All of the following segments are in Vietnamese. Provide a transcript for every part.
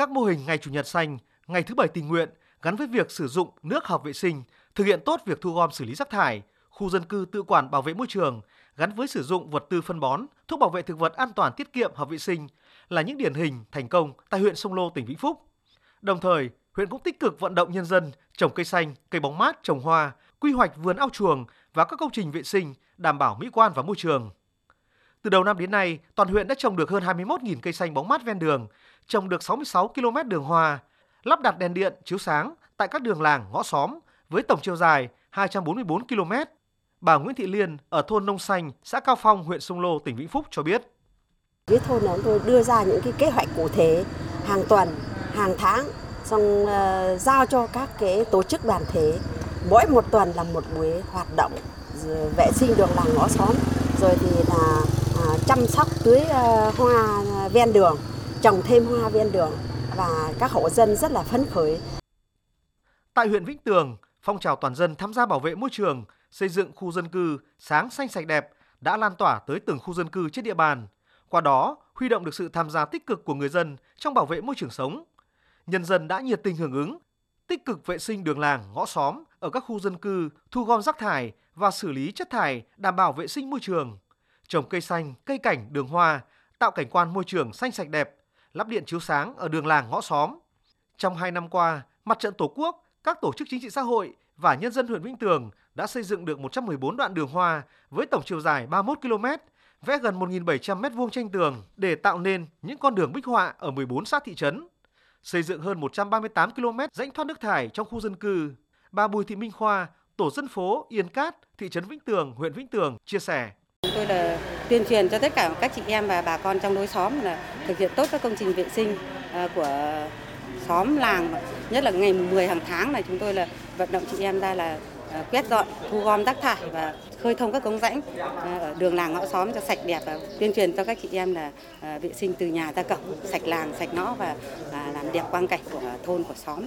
Các mô hình ngày Chủ nhật xanh, ngày thứ bảy tình nguyện gắn với việc sử dụng nước hợp vệ sinh, thực hiện tốt việc thu gom xử lý rác thải, khu dân cư tự quản bảo vệ môi trường gắn với sử dụng vật tư phân bón, thuốc bảo vệ thực vật an toàn tiết kiệm hợp vệ sinh là những điển hình thành công tại huyện Sông Lô, tỉnh Vĩnh Phúc. Đồng thời, huyện cũng tích cực vận động nhân dân trồng cây xanh, cây bóng mát, trồng hoa, quy hoạch vườn ao chuồng và các công trình vệ sinh đảm bảo mỹ quan và môi trường. Từ đầu năm đến nay, toàn huyện đã trồng được hơn 21.000 cây xanh bóng mát ven đường, trồng được 66 km đường hoa, lắp đặt đèn điện chiếu sáng tại các đường làng, ngõ xóm với tổng chiều dài 244 km. Bà Nguyễn Thị Liên ở thôn Nông Xanh, xã Cao Phong, huyện Sông Lô, tỉnh Vĩnh Phúc cho biết. Với thôn chúng tôi đưa ra những cái kế hoạch cụ thể hàng tuần, hàng tháng, xong uh, giao cho các cái tổ chức đoàn thể mỗi một tuần là một buổi hoạt động vệ sinh đường làng ngõ xóm rồi thì là chăm sóc tưới ờ, hoa ven đường trồng thêm hoa ven đường và các hộ dân rất là phấn khởi. Tại huyện Vĩnh Tường, phong trào toàn dân tham gia bảo vệ môi trường, xây dựng khu dân cư sáng xanh sạch đẹp đã lan tỏa tới từng khu dân cư trên địa bàn. Qua đó, huy động được sự tham gia tích cực của người dân trong bảo vệ môi trường sống. Nhân dân đã nhiệt tình hưởng ứng, tích cực vệ sinh đường làng, ngõ xóm ở các khu dân cư, thu gom rác thải và xử lý chất thải đảm bảo vệ sinh môi trường. Trồng cây xanh, cây cảnh, đường hoa, tạo cảnh quan môi trường xanh sạch đẹp, lắp điện chiếu sáng ở đường làng ngõ xóm. Trong hai năm qua, Mặt trận Tổ quốc, các tổ chức chính trị xã hội và nhân dân huyện Vĩnh Tường đã xây dựng được 114 đoạn đường hoa với tổng chiều dài 31 km, vẽ gần 1.700 m2 tranh tường để tạo nên những con đường bích họa ở 14 xã thị trấn. Xây dựng hơn 138 km rãnh thoát nước thải trong khu dân cư. Bà Bùi Thị Minh Khoa, tổ dân phố Yên Cát, thị trấn Vĩnh Tường, huyện Vĩnh Tường chia sẻ. Chúng tôi là tuyên truyền cho tất cả các chị em và bà con trong đối xóm là thực hiện tốt các công trình vệ sinh à, của xóm làng nhất là ngày 10 hàng tháng này chúng tôi là vận động chị em ra là à, quét dọn thu gom rác thải và khơi thông các cống rãnh à, ở đường làng ngõ xóm cho sạch đẹp và tuyên truyền cho các chị em là vệ sinh từ nhà ra cổng sạch làng sạch ngõ và làm đẹp quang cảnh của thôn của xóm.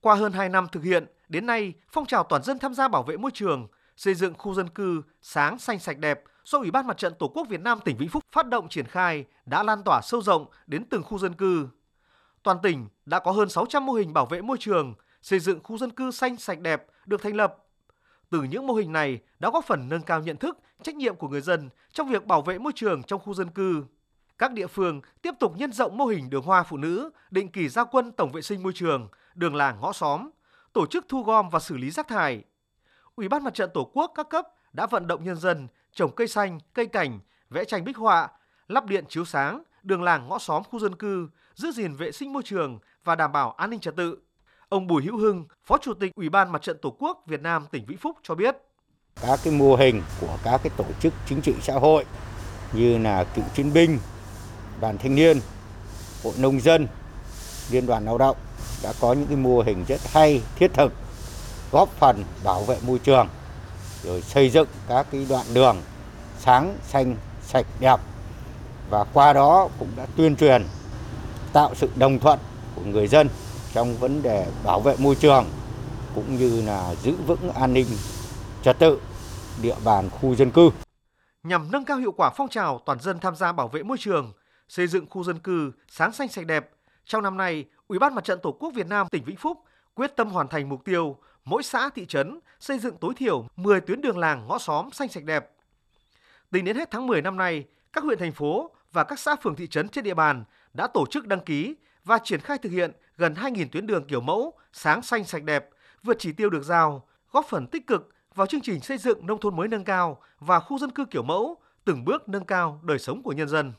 Qua hơn 2 năm thực hiện, đến nay phong trào toàn dân tham gia bảo vệ môi trường xây dựng khu dân cư sáng xanh sạch đẹp do Ủy ban Mặt trận Tổ quốc Việt Nam tỉnh Vĩnh Phúc phát động triển khai đã lan tỏa sâu rộng đến từng khu dân cư. Toàn tỉnh đã có hơn 600 mô hình bảo vệ môi trường, xây dựng khu dân cư xanh sạch đẹp được thành lập. Từ những mô hình này đã góp phần nâng cao nhận thức, trách nhiệm của người dân trong việc bảo vệ môi trường trong khu dân cư. Các địa phương tiếp tục nhân rộng mô hình đường hoa phụ nữ, định kỳ gia quân tổng vệ sinh môi trường, đường làng ngõ xóm, tổ chức thu gom và xử lý rác thải, Ủy ban Mặt trận Tổ quốc các cấp đã vận động nhân dân trồng cây xanh, cây cảnh, vẽ tranh bích họa, lắp điện chiếu sáng, đường làng ngõ xóm khu dân cư, giữ gìn vệ sinh môi trường và đảm bảo an ninh trật tự. Ông Bùi Hữu Hưng, Phó Chủ tịch Ủy ban Mặt trận Tổ quốc Việt Nam tỉnh Vĩnh Phúc cho biết. Các cái mô hình của các cái tổ chức chính trị xã hội như là cựu chiến binh, đoàn thanh niên, hội nông dân, liên đoàn lao động đã có những cái mô hình rất hay, thiết thực góp phần bảo vệ môi trường rồi xây dựng các cái đoạn đường sáng xanh sạch đẹp và qua đó cũng đã tuyên truyền tạo sự đồng thuận của người dân trong vấn đề bảo vệ môi trường cũng như là giữ vững an ninh trật tự địa bàn khu dân cư. Nhằm nâng cao hiệu quả phong trào toàn dân tham gia bảo vệ môi trường, xây dựng khu dân cư sáng xanh sạch đẹp, trong năm nay, Ủy ban Mặt trận Tổ quốc Việt Nam tỉnh Vĩnh Phúc quyết tâm hoàn thành mục tiêu mỗi xã thị trấn xây dựng tối thiểu 10 tuyến đường làng ngõ xóm xanh sạch đẹp. Tính đến hết tháng 10 năm nay, các huyện thành phố và các xã phường thị trấn trên địa bàn đã tổ chức đăng ký và triển khai thực hiện gần 2.000 tuyến đường kiểu mẫu sáng xanh sạch đẹp, vượt chỉ tiêu được giao, góp phần tích cực vào chương trình xây dựng nông thôn mới nâng cao và khu dân cư kiểu mẫu, từng bước nâng cao đời sống của nhân dân.